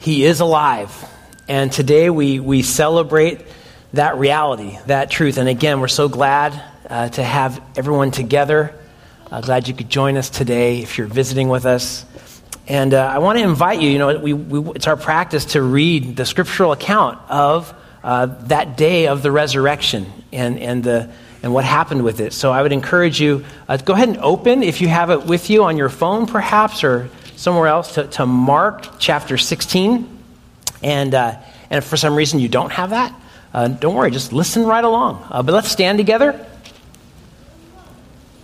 He is alive. And today we, we celebrate that reality, that truth. And again, we're so glad uh, to have everyone together. Uh, glad you could join us today if you're visiting with us. And uh, I want to invite you, you know, we, we, it's our practice to read the scriptural account of uh, that day of the resurrection and, and, the, and what happened with it. So I would encourage you, uh, go ahead and open, if you have it with you on your phone perhaps, or somewhere else, to, to Mark chapter 16. And, uh, and if for some reason you don't have that, uh, don't worry, just listen right along. Uh, but let's stand together.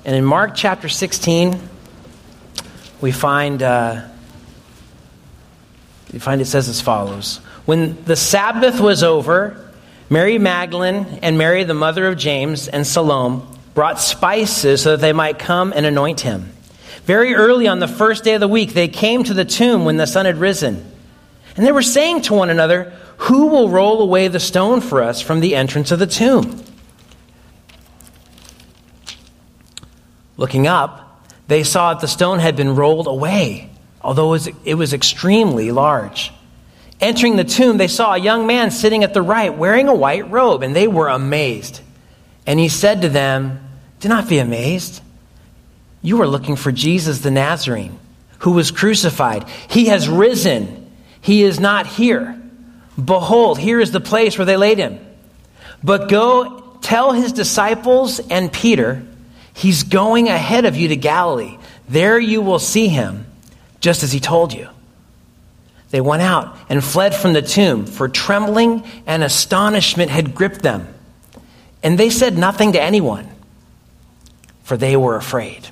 And in Mark chapter 16, we find, uh, we find it says as follows When the Sabbath was over, Mary Magdalene and Mary, the mother of James, and Salome brought spices so that they might come and anoint him. Very early on the first day of the week, they came to the tomb when the sun had risen. And they were saying to one another, Who will roll away the stone for us from the entrance of the tomb? Looking up, they saw that the stone had been rolled away, although it was, extremely large. Entering the tomb, they saw a young man sitting at the right wearing a white robe, and they were amazed. And he said to them, Do not be amazed. You are looking for Jesus the Nazarene, who was crucified. He has risen he is not here. Behold, here is the place where they laid him. But go tell his disciples and Peter, he's going ahead of you to Galilee. There you will see him, just as he told you. They went out and fled from the tomb, for trembling and astonishment had gripped them. And they said nothing to anyone, for they were afraid.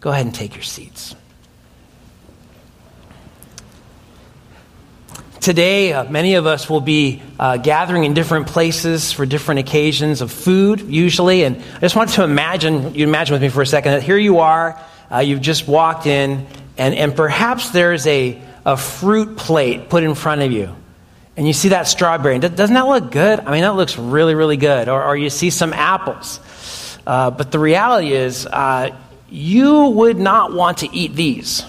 Go ahead and take your seats. Today, uh, many of us will be uh, gathering in different places for different occasions of food, usually. And I just want to imagine, you imagine with me for a second, that here you are, uh, you've just walked in, and, and perhaps there's a, a fruit plate put in front of you. And you see that strawberry. Doesn't that look good? I mean, that looks really, really good. Or, or you see some apples. Uh, but the reality is, uh, you would not want to eat these.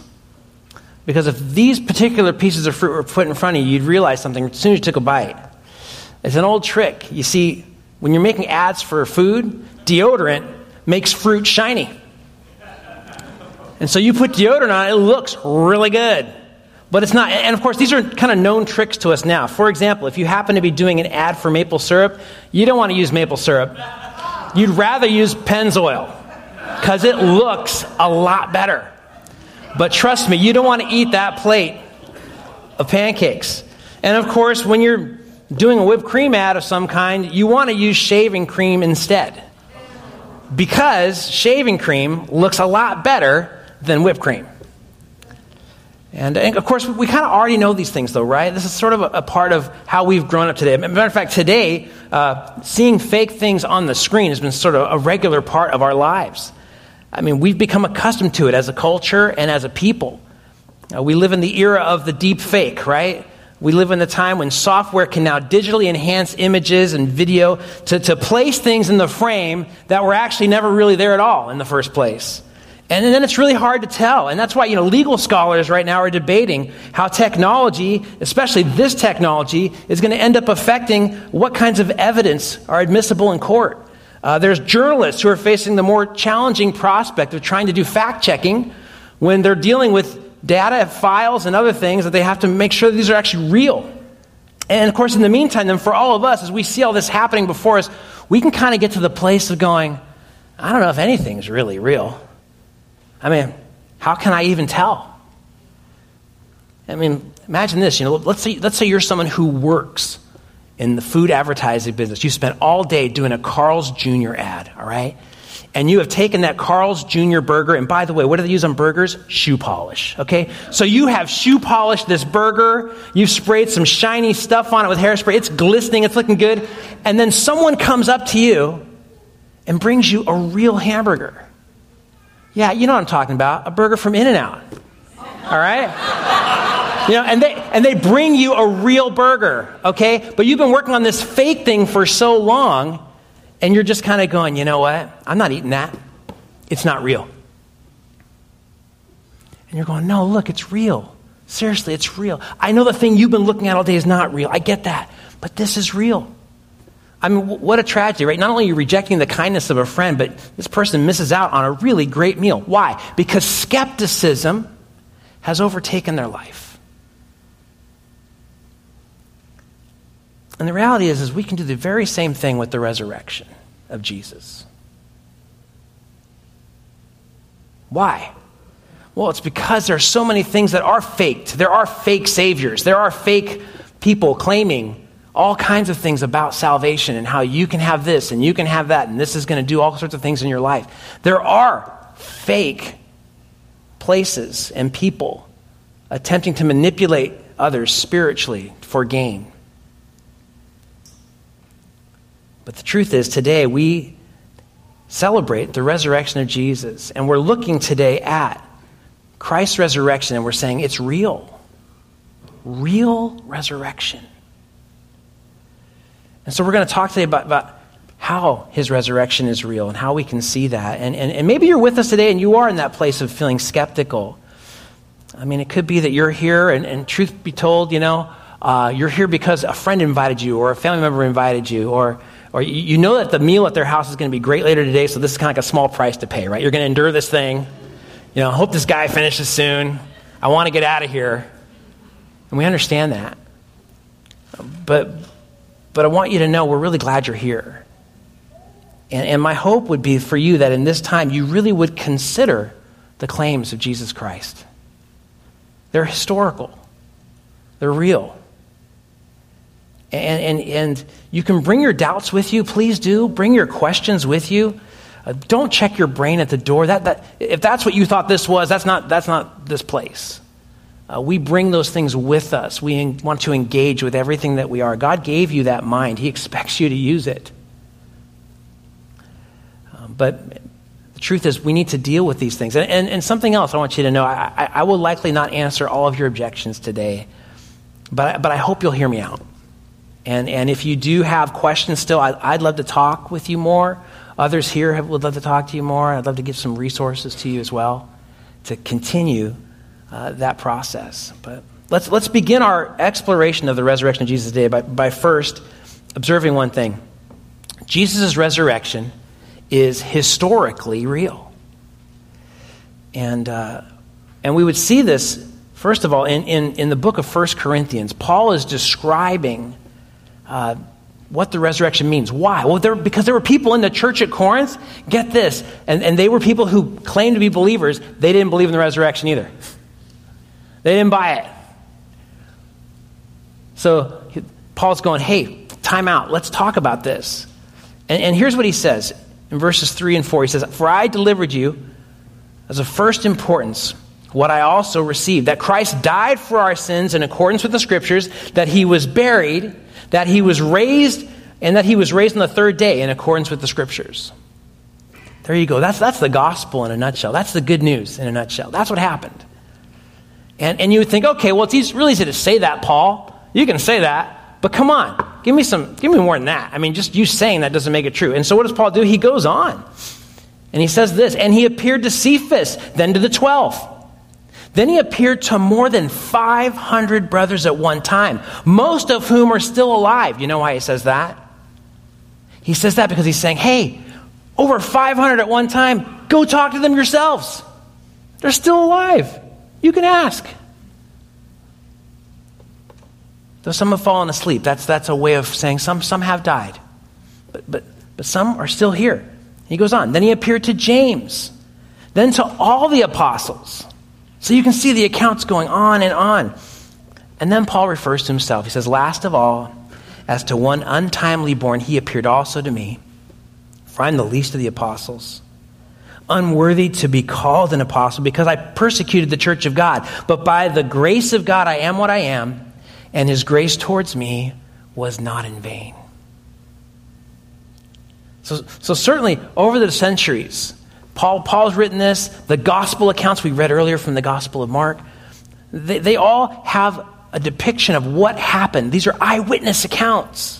Because if these particular pieces of fruit were put in front of you, you'd realize something as soon as you took a bite. It's an old trick. You see, when you're making ads for food, deodorant makes fruit shiny. And so you put deodorant on, it looks really good. But it's not. And of course, these are kind of known tricks to us now. For example, if you happen to be doing an ad for maple syrup, you don't want to use maple syrup. You'd rather use Pennzoil because it looks a lot better. But trust me, you don't want to eat that plate of pancakes. And of course, when you're doing a whipped cream ad of some kind, you want to use shaving cream instead. Because shaving cream looks a lot better than whipped cream. And, and of course, we kind of already know these things, though, right? This is sort of a, a part of how we've grown up today. Matter of fact, today, uh, seeing fake things on the screen has been sort of a regular part of our lives. I mean, we've become accustomed to it as a culture and as a people. Uh, we live in the era of the deep fake, right? We live in the time when software can now digitally enhance images and video to, to place things in the frame that were actually never really there at all in the first place. And then it's really hard to tell. And that's why, you know, legal scholars right now are debating how technology, especially this technology, is going to end up affecting what kinds of evidence are admissible in court. Uh, there's journalists who are facing the more challenging prospect of trying to do fact checking when they're dealing with data, files, and other things that they have to make sure that these are actually real. And of course, in the meantime, then for all of us, as we see all this happening before us, we can kind of get to the place of going, I don't know if anything's really real. I mean, how can I even tell? I mean, imagine this, you know, let's say, let's say you're someone who works in the food advertising business. You spent all day doing a Carl's Jr. ad, all right? And you have taken that Carl's Jr. burger, and by the way, what do they use on burgers? Shoe polish, okay? So you have shoe polished this burger, you've sprayed some shiny stuff on it with hairspray, it's glistening, it's looking good, and then someone comes up to you and brings you a real hamburger. Yeah, you know what I'm talking about, a burger from In N Out, all right? You know, and they, and they bring you a real burger, okay? But you've been working on this fake thing for so long, and you're just kind of going, you know what? I'm not eating that. It's not real. And you're going, no, look, it's real. Seriously, it's real. I know the thing you've been looking at all day is not real. I get that. But this is real. I mean, what a tragedy, right? Not only are you rejecting the kindness of a friend, but this person misses out on a really great meal. Why? Because skepticism has overtaken their life. And the reality is, is we can do the very same thing with the resurrection of Jesus. Why? Well, it's because there are so many things that are faked. There are fake saviors. There are fake people claiming all kinds of things about salvation and how you can have this and you can have that and this is going to do all sorts of things in your life. There are fake places and people attempting to manipulate others spiritually for gain. But the truth is, today we celebrate the resurrection of Jesus, and we're looking today at Christ's resurrection, and we're saying it's real. Real resurrection. And so we're going to talk today about, about how his resurrection is real and how we can see that. And, and, and maybe you're with us today and you are in that place of feeling skeptical. I mean, it could be that you're here, and, and truth be told, you know, uh, you're here because a friend invited you or a family member invited you or or you know that the meal at their house is going to be great later today, so this is kind of like a small price to pay, right? You're going to endure this thing. You know, I hope this guy finishes soon. I want to get out of here. And we understand that. But, but I want you to know we're really glad you're here. And, and my hope would be for you that in this time you really would consider the claims of Jesus Christ. They're historical, they're real. And, and, and you can bring your doubts with you. Please do. Bring your questions with you. Uh, don't check your brain at the door. That, that, if that's what you thought this was, that's not, that's not this place. Uh, we bring those things with us. We en- want to engage with everything that we are. God gave you that mind, He expects you to use it. Um, but the truth is, we need to deal with these things. And, and, and something else I want you to know I, I, I will likely not answer all of your objections today, but, but I hope you'll hear me out. And, and if you do have questions still, I, would love to talk with you more. Others here have, would love to talk to you more. I'd love to give some resources to you as well to continue uh, that process. But let's, let's begin our exploration of the resurrection of Jesus today by, by first observing one thing Jesus' resurrection is historically real. And, uh, and we would see this, first of all, in, in, in the book of 1 Corinthians. Paul is describing uh, what the resurrection means. Why? Well, there, because there were people in the church at Corinth, get this, and, and they were people who claimed to be believers. They didn't believe in the resurrection either. They didn't buy it. So Paul's going, hey, time out. Let's talk about this. And, and here's what he says in verses 3 and 4. He says, For I delivered you as of first importance what I also received that Christ died for our sins in accordance with the Scriptures, that he was buried that he was raised and that he was raised on the third day in accordance with the scriptures. There you go. That's, that's the gospel in a nutshell. That's the good news in a nutshell. That's what happened. And, and you would think, okay, well, it's really easy to say that, Paul. You can say that, but come on, give me some, give me more than that. I mean, just you saying that doesn't make it true. And so what does Paul do? He goes on. And he says this, and he appeared to Cephas, then to the twelve. Then he appeared to more than 500 brothers at one time, most of whom are still alive. You know why he says that? He says that because he's saying, hey, over 500 at one time, go talk to them yourselves. They're still alive. You can ask. Though some have fallen asleep, that's, that's a way of saying some, some have died. But, but, but some are still here. He goes on. Then he appeared to James, then to all the apostles. So you can see the accounts going on and on. And then Paul refers to himself. He says, Last of all, as to one untimely born, he appeared also to me. For I'm the least of the apostles, unworthy to be called an apostle because I persecuted the church of God. But by the grace of God, I am what I am, and his grace towards me was not in vain. So, so certainly, over the centuries, Paul, Paul's written this, the gospel accounts we read earlier from the Gospel of Mark, they, they all have a depiction of what happened. These are eyewitness accounts.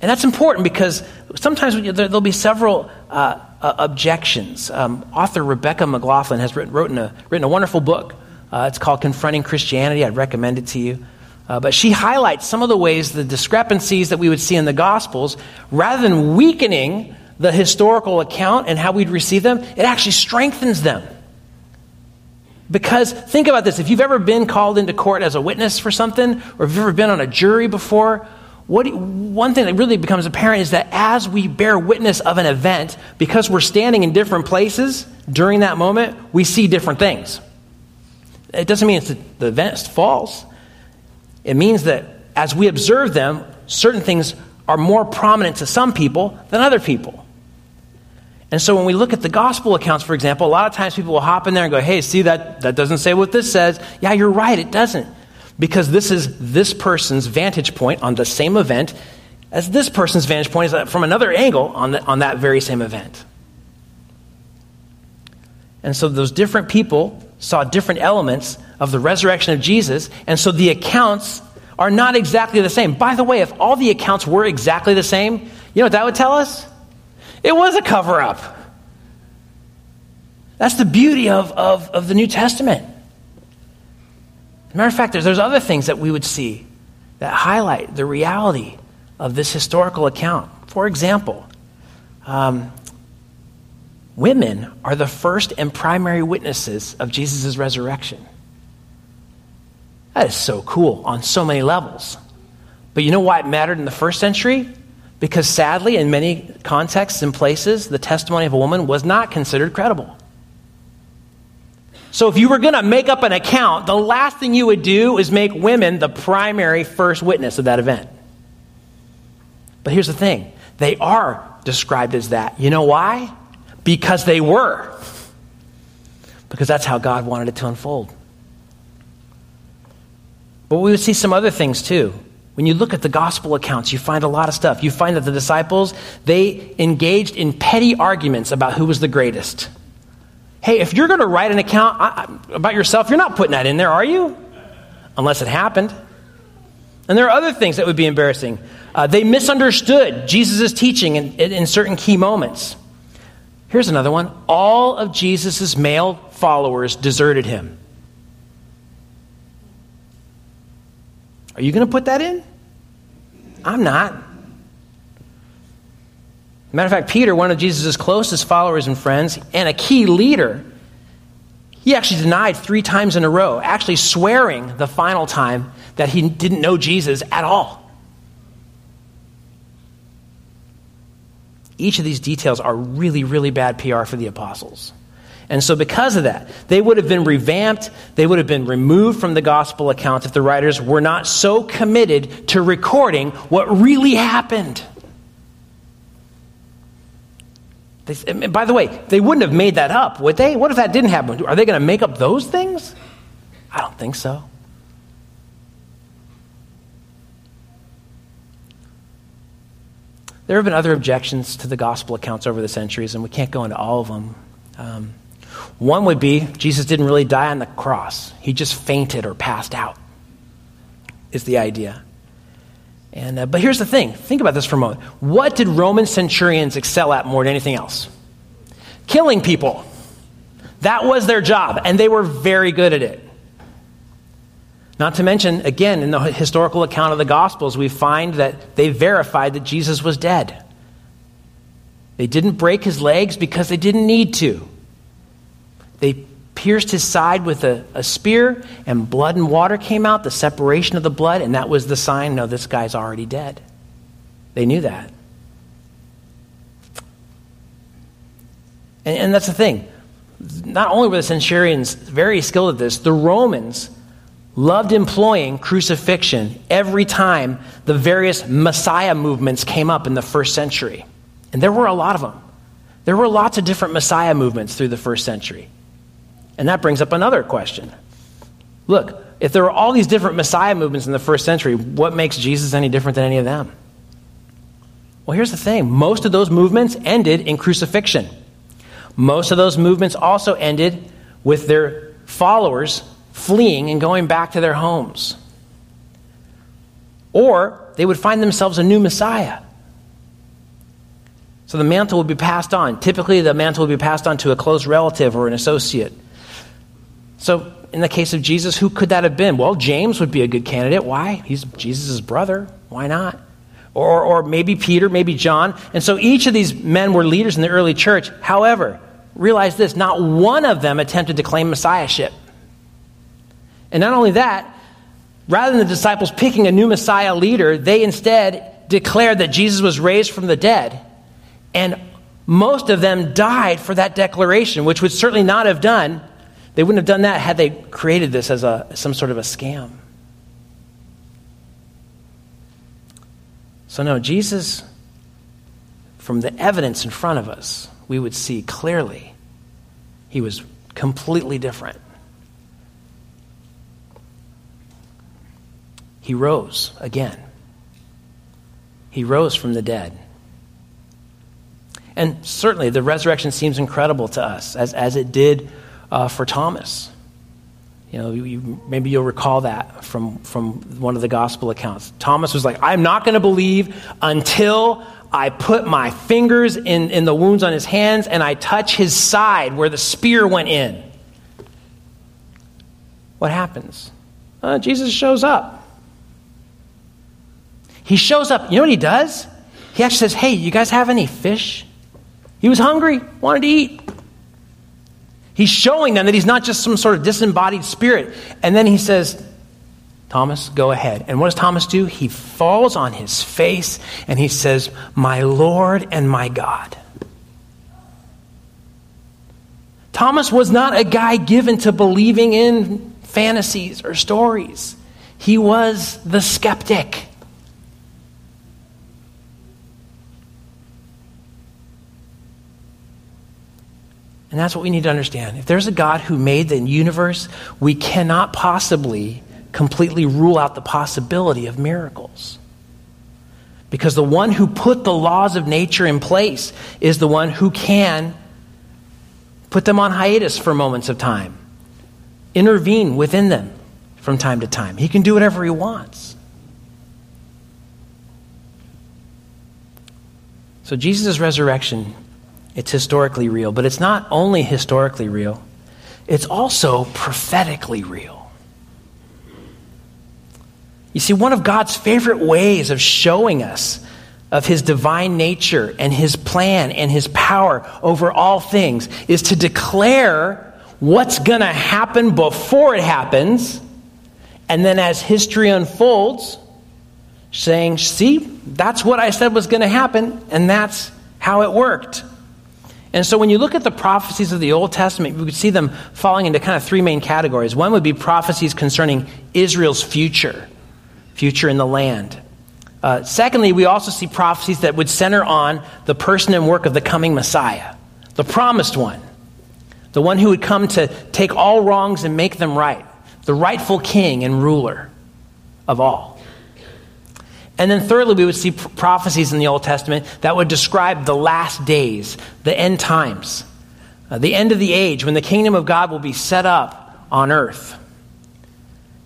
And that's important because sometimes there, will be several uh, uh, objections. Um, author Rebecca McLaughlin has written, written, a, written a wonderful book Uh, it's called Confronting Christianity. I'd recommend it to you. Uh, but she highlights some of the ways, the discrepancies that we would see in the Gospels, rather than weakening the historical account and how we'd receive them, it actually strengthens them. Because think about this if you've ever been called into court as a witness for something, or if you've ever been on a jury before, what, one thing that really becomes apparent is that as we bear witness of an event, because we're standing in different places during that moment, we see different things. It doesn't mean it's the event's false. It means that as we observe them, certain things are more prominent to some people than other people. And so when we look at the gospel accounts, for example, a lot of times people will hop in there and go, hey, see, that, that doesn't say what this says. Yeah, you're right, it doesn't. Because this is this person's vantage point on the same event as this person's vantage point is from another angle on, the, on that very same event. And so those different people saw different elements of the resurrection of Jesus, and so the accounts are not exactly the same. By the way, if all the accounts were exactly the same, you know what that would tell us? It was a cover up. That's the beauty of, of, of the New Testament. As a matter of fact, there's, there's other things that we would see that highlight the reality of this historical account. For example, um, women are the first and primary witnesses of Jesus' resurrection. That is so cool on so many levels. But you know why it mattered in the first century? Because sadly, in many contexts and places, the testimony of a woman was not considered credible. So if you were going to make up an account, the last thing you would do is make women the primary first witness of that event. But here's the thing they are described as that. You know why? Because they were. Because that's how God wanted it to unfold. But we would see some other things too. When you look at the gospel accounts, you find a lot of stuff. You find that the disciples, they engaged in petty arguments about who was the greatest. Hey, if you're going to write an account about yourself, you're not putting that in there, are you? Unless it happened. And there are other things that would be embarrassing. Uh, they misunderstood Jesus' teaching in, in certain key moments. Here's another one. All of Jesus' male followers deserted him. Are you going to put that in? I'm not. Matter of fact, Peter, one of Jesus' closest followers and friends, and a key leader, he actually denied three times in a row, actually swearing the final time that he didn't know Jesus at all. Each of these details are really, really bad PR for the apostles. And so, because of that, they would have been revamped, they would have been removed from the gospel accounts if the writers were not so committed to recording what really happened. They, by the way, they wouldn't have made that up, would they? What if that didn't happen? Are they going to make up those things? I don't think so. There have been other objections to the gospel accounts over the centuries, and we can't go into all of them. Um, one would be Jesus didn't really die on the cross, he just fainted or passed out, is the idea. And, uh, but here's the thing think about this for a moment. What did Roman centurions excel at more than anything else? Killing people. That was their job, and they were very good at it. Not to mention, again, in the historical account of the Gospels, we find that they verified that Jesus was dead. They didn't break his legs because they didn't need to. They pierced his side with a, a, spear, and blood and water came out, the separation of the blood, and that was the sign no, this guy's already dead. They knew that. And, and that's the thing. Not only were the centurions very skilled at this, the Romans loved employing crucifixion every time the various Messiah movements came up in the first century. And there were a lot of them. There were lots of different Messiah movements through the first century. And that brings up another question. Look, if there were all these different Messiah movements in the first century, what makes Jesus any different than any of them? Well, here's the thing most of those movements ended in crucifixion. Most of those movements also ended with their followers fleeing and going back to their homes. Or they would find themselves a new Messiah. So the mantle would be passed on. Typically, the mantle would be passed on to a close relative or an associate. So in the case of Jesus, who could that have been? Well, James would be a good candidate. Why? He's Jesus' brother. Why not? Or, or maybe Peter, maybe John. And so each of these men were leaders in the early church. However, realize this not one of them attempted to claim messiahship. And not only that, rather than the disciples picking a new Messiah leader, they instead declared that Jesus was raised from the dead. And most of them died for that declaration, which would certainly not have done. They wouldn't have done that had they created this as a, some sort of a scam. So, no, Jesus, from the evidence in front of us, we would see clearly he was completely different. He rose again. He rose from the dead. And certainly the resurrection seems incredible to us, as, as it did uh, for Thomas. You know, you, maybe you'll recall that from, from one of the gospel accounts. Thomas was like, I'm not going to believe until I put my fingers in, in the wounds on his hands and I touch his side where the spear went in. What happens? Uh, Jesus shows up. He shows up. You know what he does? He actually says, Hey, you guys have any fish? He was hungry, wanted to eat. He's showing them that he's not just some sort of disembodied spirit. And then he says, Thomas, go ahead. And what does Thomas do? He falls on his face and he says, My Lord and my God. Thomas was not a guy given to believing in fantasies or stories, he was the skeptic. And that's what we need to understand. If there's a God who made the universe, we cannot possibly completely rule out the possibility of miracles. Because the one who put the laws of nature in place is the one who can put them on hiatus for moments of time, intervene within them from time to time. He can do whatever he wants. So Jesus' resurrection it's historically real, but it's not only historically real, it's also prophetically real. You see, one of God's favorite ways of showing us of his divine nature and his plan and his power over all things is to declare what's going to happen before it happens. And then as history unfolds, saying, see, that's what I said was going to happen, and that's how it worked. And so when you look at the prophecies of the Old Testament, you could see them falling into kind of three main categories. One would be prophecies concerning Israel's future, future in the land. Uh, secondly, we also see prophecies that would center on the person and work of the coming Messiah, the promised one, the one who would come to take all wrongs and make them right, the rightful king and ruler of all. And then, thirdly, we would see prophecies in the Old Testament that would describe the last days, the end times, uh, the end of the age when the kingdom of God will be set up on earth.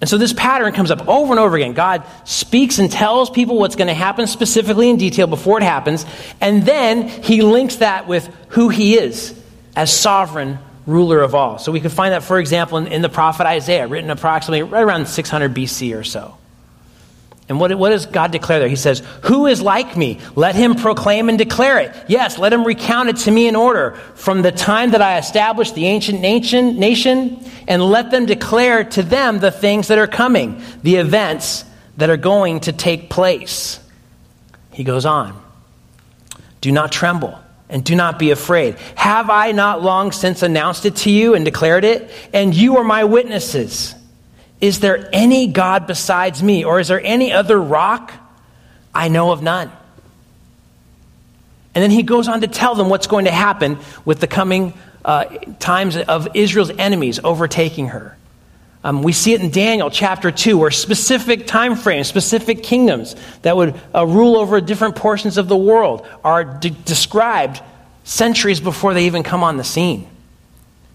And so this pattern comes up over and over again. God speaks and tells people what's going to happen specifically in detail before it happens, and then he links that with who he is as sovereign ruler of all. So we could find that, for example, in, in the prophet Isaiah, written approximately right around 600 BC or so. And what, what does God declare there? He says, Who is like me? Let him proclaim and declare it. Yes, let him recount it to me in order from the time that I established the ancient nation, nation, and let them declare to them the things that are coming, the events that are going to take place. He goes on, Do not tremble and do not be afraid. Have I not long since announced it to you and declared it? And you are my witnesses. Is there any God besides me? Or is there any other rock? I know of none. And then he goes on to tell them what's going to happen with the coming uh, times of Israel's enemies overtaking her. Um, we see it in Daniel chapter 2, where specific time frames, specific kingdoms that would uh, rule over different portions of the world are de- described centuries before they even come on the scene.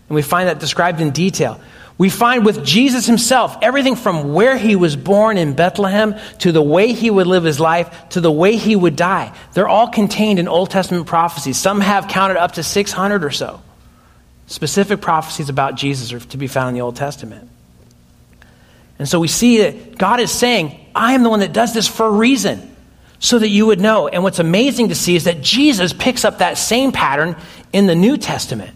And we find that described in detail. We find with Jesus himself everything from where he was born in Bethlehem to the way he would live his life to the way he would die. They're all contained in Old Testament prophecies. Some have counted up to 600 or so. Specific prophecies about Jesus are to be found in the Old Testament. And so we see that God is saying, I am the one that does this for a reason, so that you would know. And what's amazing to see is that Jesus picks up that same pattern in the New Testament.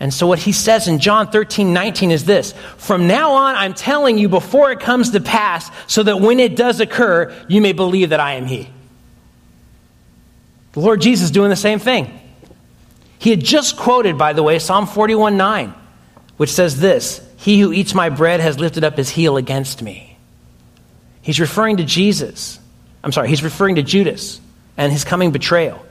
And so what he says in John 13, 19 is this From now on, I'm telling you before it comes to pass, so that when it does occur, you may believe that I am he. The Lord Jesus doing the same thing. He had just quoted, by the way, Psalm 41, 9, which says this he who eats my bread has lifted up his heel against me. He's referring to Jesus. I'm sorry, he's referring to Judas and his coming betrayal.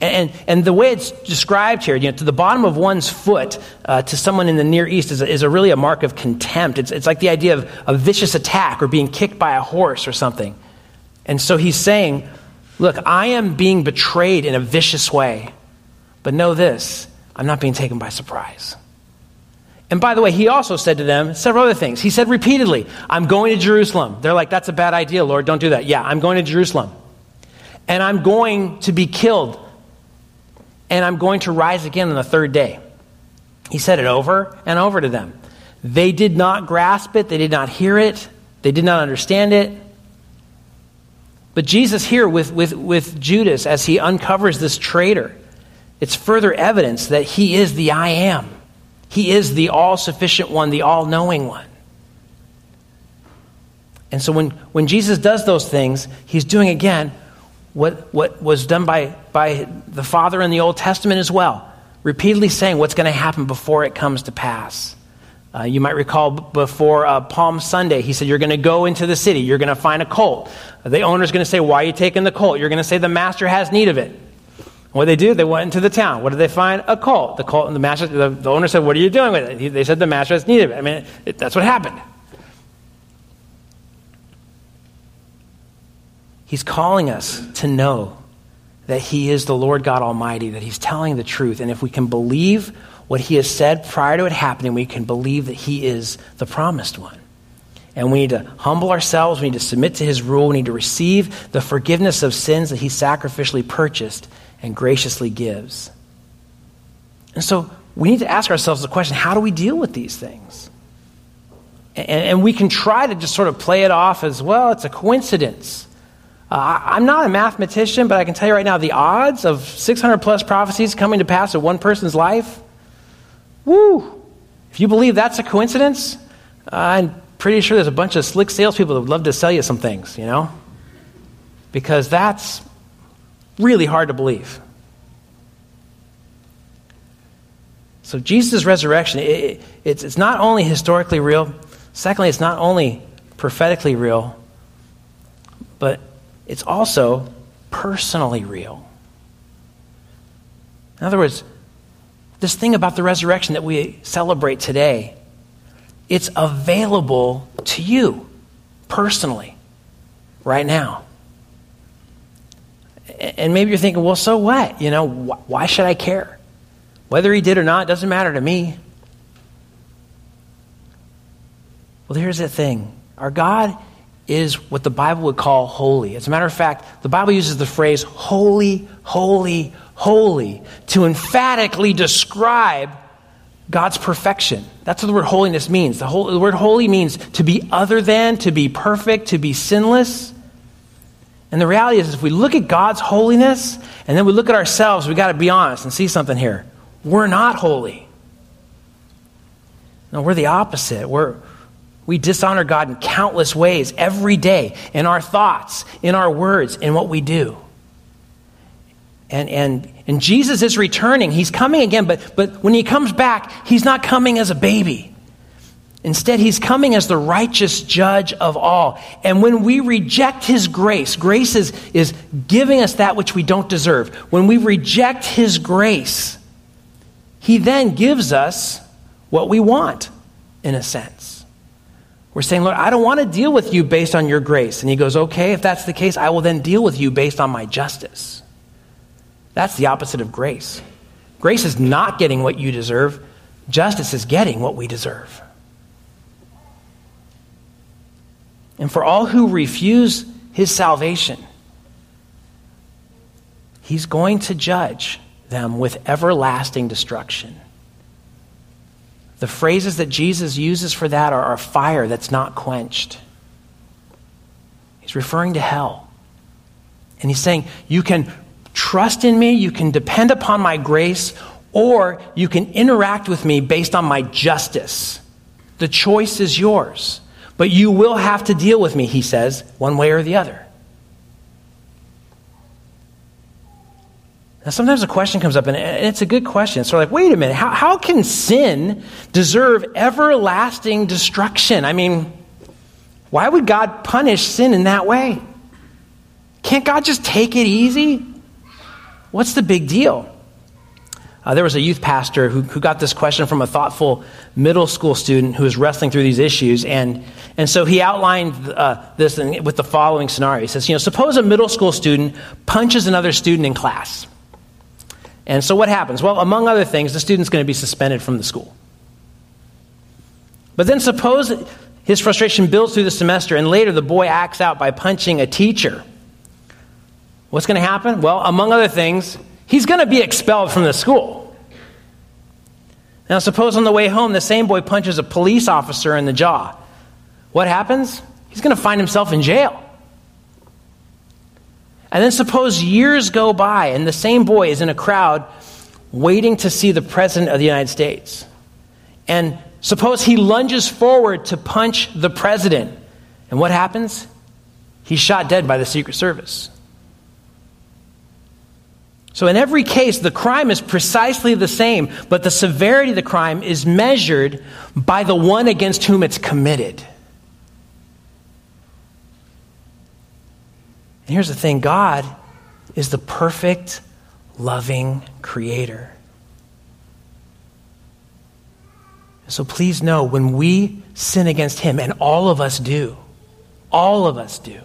And, and, the way it's described here, you know, to the bottom of one's foot uh, to someone in the Near East is a, is a really a mark of contempt. It's, it's like the idea of a vicious attack or being kicked by a horse or something. And so he's saying, Look, I am being betrayed in a vicious way, but know this I'm not being taken by surprise. And by the way, he also said to them several other things. He said repeatedly, I'm going to Jerusalem. They're like, that's a bad idea, Lord. Don't do that. Yeah, I'm going to Jerusalem. And I'm going to be killed. And I'm going to rise again on the third day. He said it over and over to them. They did not grasp it, they did not hear it, they did not understand it. But Jesus, here with, with, with Judas, as he uncovers this traitor, it's further evidence that he is the I am. He is the all sufficient one, the all knowing one. And so when, when Jesus does those things, he's doing again what, what was done by, by the Father in the Old Testament as well, repeatedly saying what's going to happen before it comes to pass. Uh, you might recall before uh, Palm Sunday, he said, You're going to go into the city, you're going to find a colt. The owner's going to say, Why are you taking the colt? You're going to say, The master has need of it. What did they do? They went into the town. What did they find? A colt. The colt and the master, the, the owner said, What are you doing with it? He, they said, The master has need of it. I mean, it, that's what happened. He's calling us to know that He is the Lord God Almighty, that He's telling the truth. And if we can believe what He has said prior to it happening, we can believe that He is the promised one. And we need to humble ourselves. We need to submit to His rule. We need to receive the forgiveness of sins that He sacrificially purchased and graciously gives. And so we need to ask ourselves the question how do we deal with these things? And, and we can try to just sort of play it off as well, it's a coincidence. Uh, I'm not a mathematician, but I can tell you right now the odds of 600 plus prophecies coming to pass in one person's life, woo! If you believe that's a coincidence, uh, I'm pretty sure there's a bunch of slick salespeople that would love to sell you some things, you know? Because that's really hard to believe. So, Jesus' resurrection, it, it's, it's not only historically real, secondly, it's not only prophetically real, but it's also personally real. In other words, this thing about the resurrection that we celebrate today, it's available to you personally right now. And maybe you're thinking, well, so what? You know, wh- why should I care? Whether he did or not doesn't matter to me. Well, here's the thing our God is what the Bible would call holy. As a matter of fact, the Bible uses the phrase holy, holy, holy to emphatically describe God's perfection. That's what the word holiness means. The, whole, the word holy means to be other than, to be perfect, to be sinless. And the reality is, if we look at God's holiness and then we look at ourselves, we got to be honest and see something here. We're not holy. No, we're the opposite. We're, we dishonor God in countless ways every day in our thoughts, in our words, in what we do. And, and, and Jesus is returning. He's coming again, but, but when he comes back, he's not coming as a baby. Instead, he's coming as the righteous judge of all. And when we reject his grace, grace is, is giving us that which we don't deserve. When we reject his grace, he then gives us what we want, in a sense. We're saying, Lord, I don't want to deal with you based on your grace. And he goes, okay, if that's the case, I will then deal with you based on my justice. That's the opposite of grace. Grace is not getting what you deserve, justice is getting what we deserve. And for all who refuse his salvation, he's going to judge them with everlasting destruction. The phrases that Jesus uses for that are, are fire that's not quenched. He's referring to hell. And he's saying, You can trust in me, you can depend upon my grace, or you can interact with me based on my justice. The choice is yours. But you will have to deal with me, he says, one way or the other. Now, sometimes a question comes up, and it's a good question. So, like, wait a minute, how, how can sin deserve everlasting destruction? I mean, why would God punish sin in that way? Can't God just take it easy? What's the big deal? Uh, there was a youth pastor who, who got this question from a thoughtful middle school student who was wrestling through these issues. And, and so he outlined uh, this with the following scenario. He says, You know, suppose a middle school student punches another student in class. And so what happens? Well, among other things, the student's going to be suspended from the school. But then suppose his frustration builds through the semester, and later the boy acts out by punching a teacher. What's going to happen? Well, among other things, he's going to be expelled from the school. Now, suppose on the way home, the same boy punches a police officer in the jaw. What happens? He's going to find himself in jail. And then suppose years go by and the same boy is in a crowd waiting to see the President of the United States. And suppose he lunges forward to punch the President. And what happens? He's shot dead by the Secret Service. So, in every case, the crime is precisely the same, but the severity of the crime is measured by the one against whom it's committed. And here's the thing God is the perfect, loving creator. So please know when we sin against Him, and all of us do, all of us do,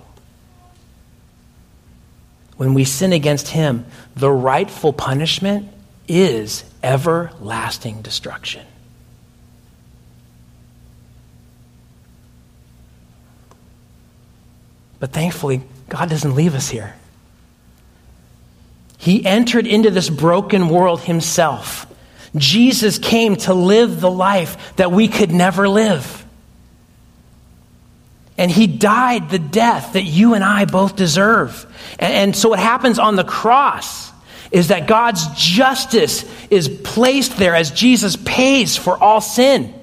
when we sin against Him, the rightful punishment is everlasting destruction. But thankfully, God doesn't leave us here. He entered into this broken world himself. Jesus came to live the life that we could never live. And he died the death that you and I both deserve. And, and, so what happens on the cross is that God's justice is placed there as Jesus pays for all sin.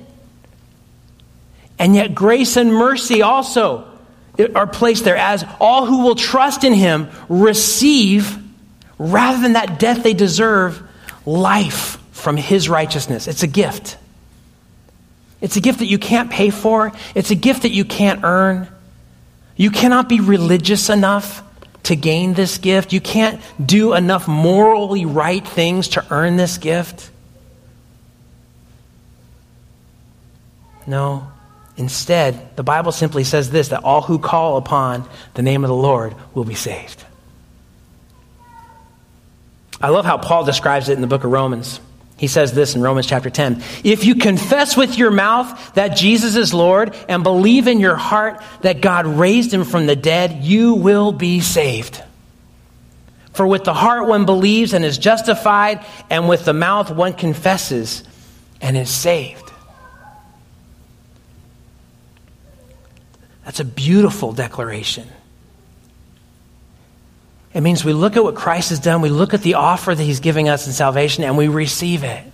And yet grace and mercy also are placed there as all who will trust in him receive, rather than that death they deserve, life from his righteousness. It's a gift. It's a gift that you can't pay for, it's a gift that you can't earn. You cannot be religious enough to gain this gift. You can't do enough morally right things to earn this gift. No, Instead, the Bible simply says this that all who call upon the name of the Lord will be saved. I love how Paul describes it in the book of Romans. He says this in Romans chapter 10 If you confess with your mouth that Jesus is Lord and believe in your heart that God raised him from the dead, you will be saved. For with the heart one believes and is justified, and with the mouth one confesses and is saved. That's a beautiful declaration. It means we look at what Christ has done, we look at the offer that he's giving us in salvation, and we receive it.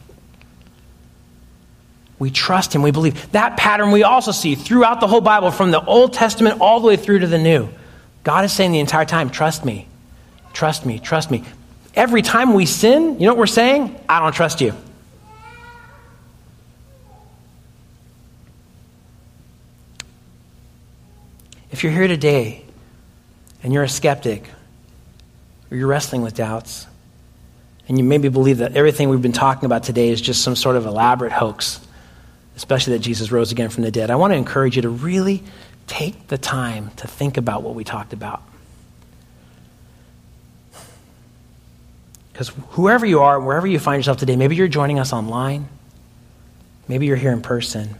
We trust him, we believe. That pattern we also see throughout the whole Bible, from the Old Testament all the way through to the New. God is saying the entire time, trust me, trust me, trust me. Every time we sin, you know what we're saying? I don't trust you. If you're here today and you're a skeptic or you're wrestling with doubts, and you maybe believe that everything we've been talking about today is just some sort of elaborate hoax, especially that Jesus rose again from the dead, I want to encourage you to really take the time to think about what we talked about. Because whoever you are, wherever you find yourself today, maybe you're joining us online, maybe you're here in person.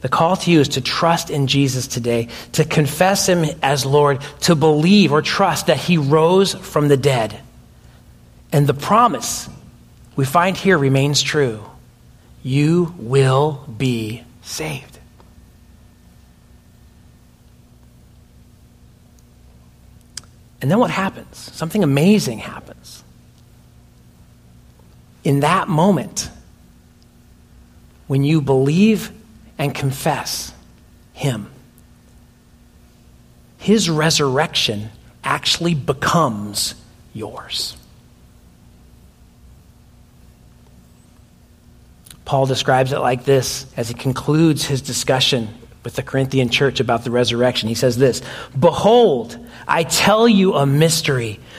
The call to you is to trust in Jesus today, to confess Him as Lord, to believe or trust that He rose from the dead. And the promise we find here remains true you will be saved. And then what happens? Something amazing happens. In that moment, when you believe and confess Him, His resurrection actually becomes yours. Paul describes it like this as he concludes his discussion with the Corinthian church about the resurrection. He says this Behold, I tell you a mystery.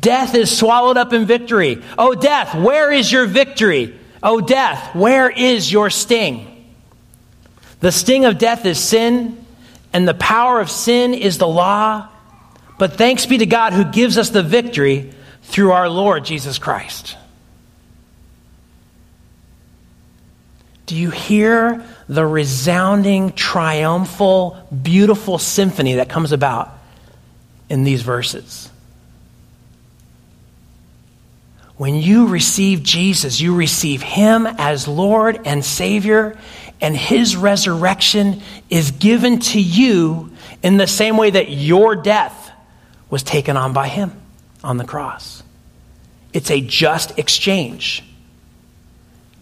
Death is swallowed up in victory. Oh, death, where is your victory? Oh, death, where is your sting? The sting of death is sin, and the power of sin is the law. But thanks be to God who gives us the victory through our Lord Jesus Christ. Do you hear the resounding, triumphal, beautiful symphony that comes about in these verses? When you receive Jesus, you receive Him as Lord and Savior, and His resurrection is given to you in the same way that your death was taken on by Him on the cross. It's a just exchange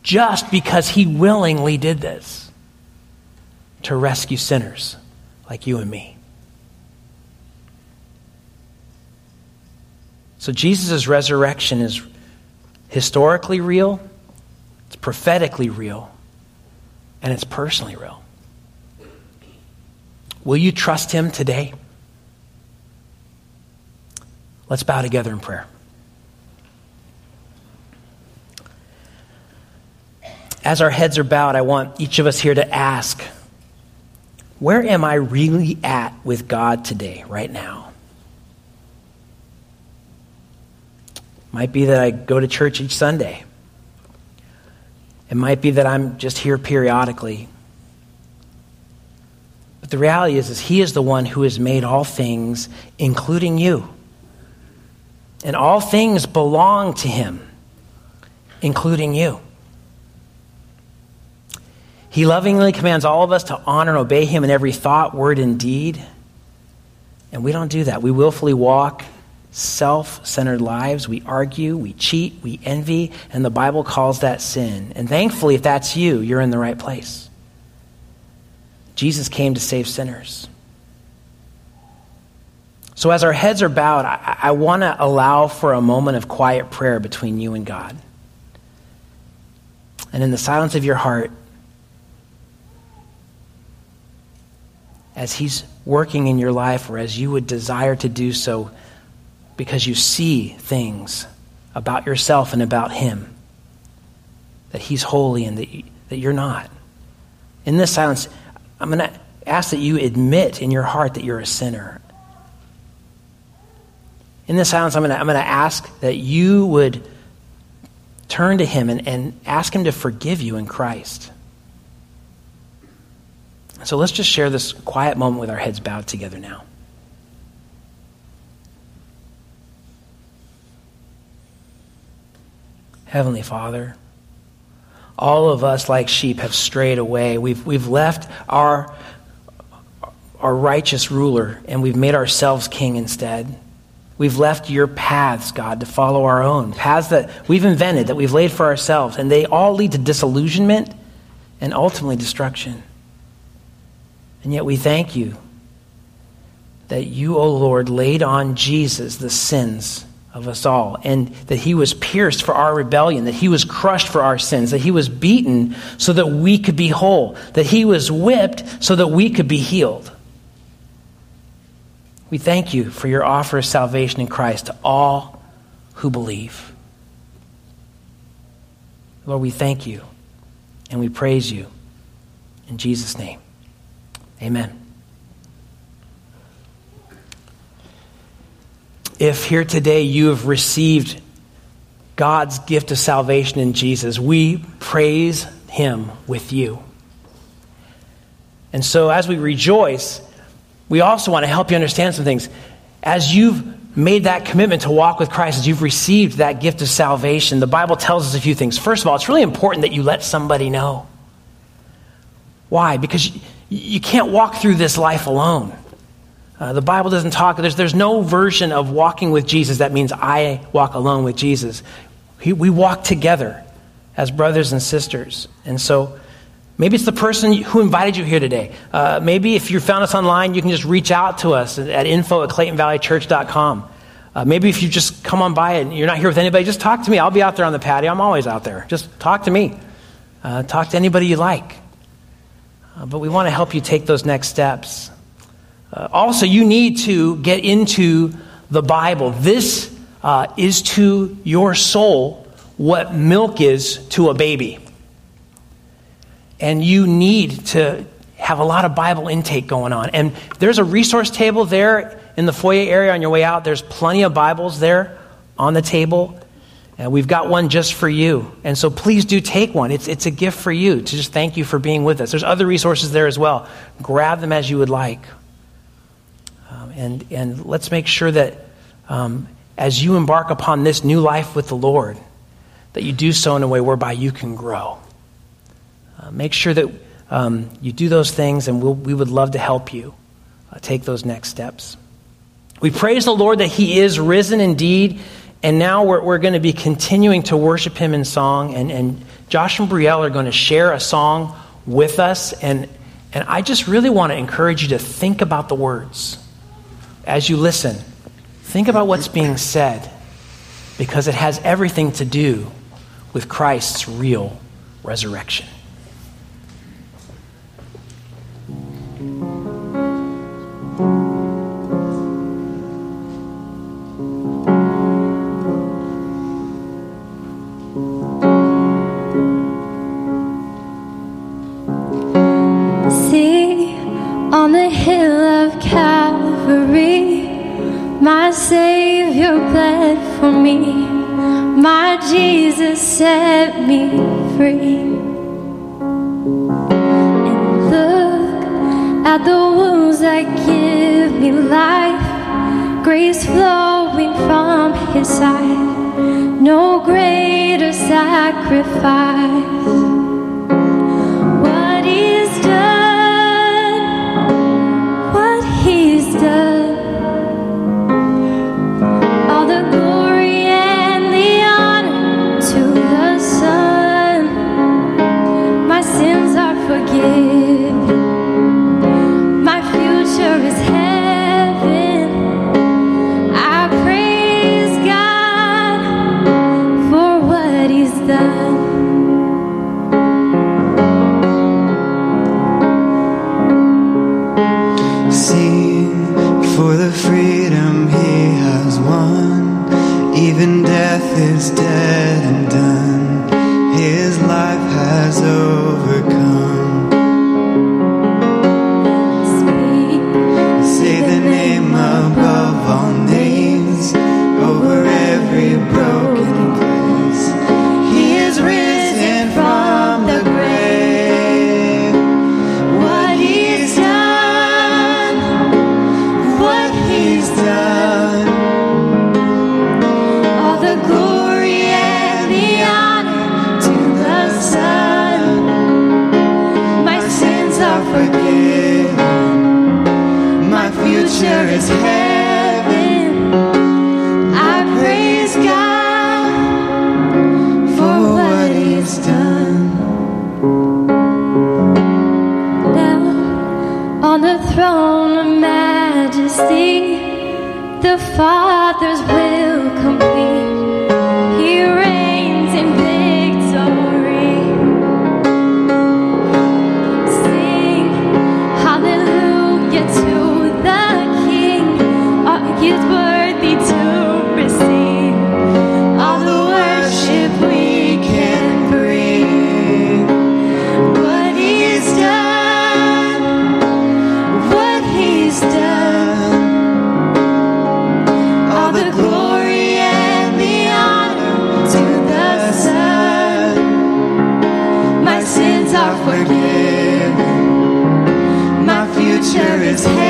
just because he willingly did this to rescue sinners like you and me. So Jesus' resurrection is historically real, it's prophetically real, and it's personally real. Will you trust him today? Let's bow together in prayer. as our heads are bowed, I want each of us here to ask where am I really at with God today, right now? Might be that I go to church each Sunday. It might be that I'm just here periodically. But the reality is, is He is the one who has made all things, including you. And all things belong to Him, including you. He lovingly commands all of us to honor and obey him in every thought, word, and deed. And we don't do that. We willfully walk self centered lives. We argue, we cheat, we envy, and the Bible calls that sin. And thankfully, if that's you, you're in the right place. Jesus came to save sinners. So, as our heads are bowed, I, I want to allow for a moment of quiet prayer between you and God. And in the silence of your heart, as He's working in your life or as you would desire to do so because you see things about yourself and about Him that He's holy and that, that you're not. In this silence, I'm going to ask that you admit in your heart that you're a sinner. In this silence, I'm going to, ask that you would turn to Him and, and ask Him to forgive you in Christ. So let's just share this quiet moment with our heads bowed together now. Heavenly Father, all of us, like sheep, have strayed away. We've, we've left our, our righteous ruler and we've made ourselves king instead. We've left your paths, God, to follow our own paths that we've invented, that we've laid for ourselves, and they all lead to disillusionment and ultimately destruction. And yet we thank you that you, O Lord, laid on Jesus the sins of us all, and that he was pierced for our rebellion, that he was crushed for our sins, that he was beaten so that we could be whole, that he was whipped so that we could be healed. We thank you for your offer of salvation in Christ to all who believe. Lord, we thank you and we praise you. In Jesus' name, amen. If here today you have received God's gift of salvation in Jesus, we praise Him with you. And so, as we rejoice, we also want to help you understand some things. As you've made that commitment to walk with Christ, as you've received that gift of salvation, the Bible tells us a few things. First of all, it's really important that you let somebody know. Why? Because you can't walk through this life alone. Uh, the Bible doesn't talk, there's, there's no version of walking with Jesus that means I walk alone with Jesus. He, we walk together as brothers and sisters. And so, Maybe it's the person who invited you here today. Uh, maybe if you found us online, you can just reach out to us at info at claytonvalleychurch.com. Uh, maybe if you just come on by and you're not here with anybody, just talk to me. I'll be out there on the patio. I'm always out there. Just talk to me. Uh, talk to anybody you like. Uh, but we want to help you take those next steps. Uh, also, you need to get into the Bible. This uh, is to your soul what milk is to a baby and you need to have a lot of Bible intake going on. And there's a resource table there in the foyer area on your way out. There's plenty of Bibles there on the table. And we've got one just for you. And so please do take one. It's, it's a gift for you to just thank you for being with us. There's other resources there as well. Grab them as you would like. And, and let's make sure that um, as you embark upon this new life with the Lord, that you do so in a way whereby you can grow. Uh, make sure that um, you do those things, and we'll, we would love to help you uh, take those next steps. We praise the Lord that He is risen indeed, and now we're, we're going to be continuing to worship Him in song. And, and Josh and Brielle are going to share a song with us, and, and I just really want to encourage you to think about the words as you listen. Think about what's being said, because it has everything to do with Christ's real resurrection. Savior bled for me. My Jesus set me free. And look at the wounds that give me life. Grace flowing from his side. No greater sacrifice. veces.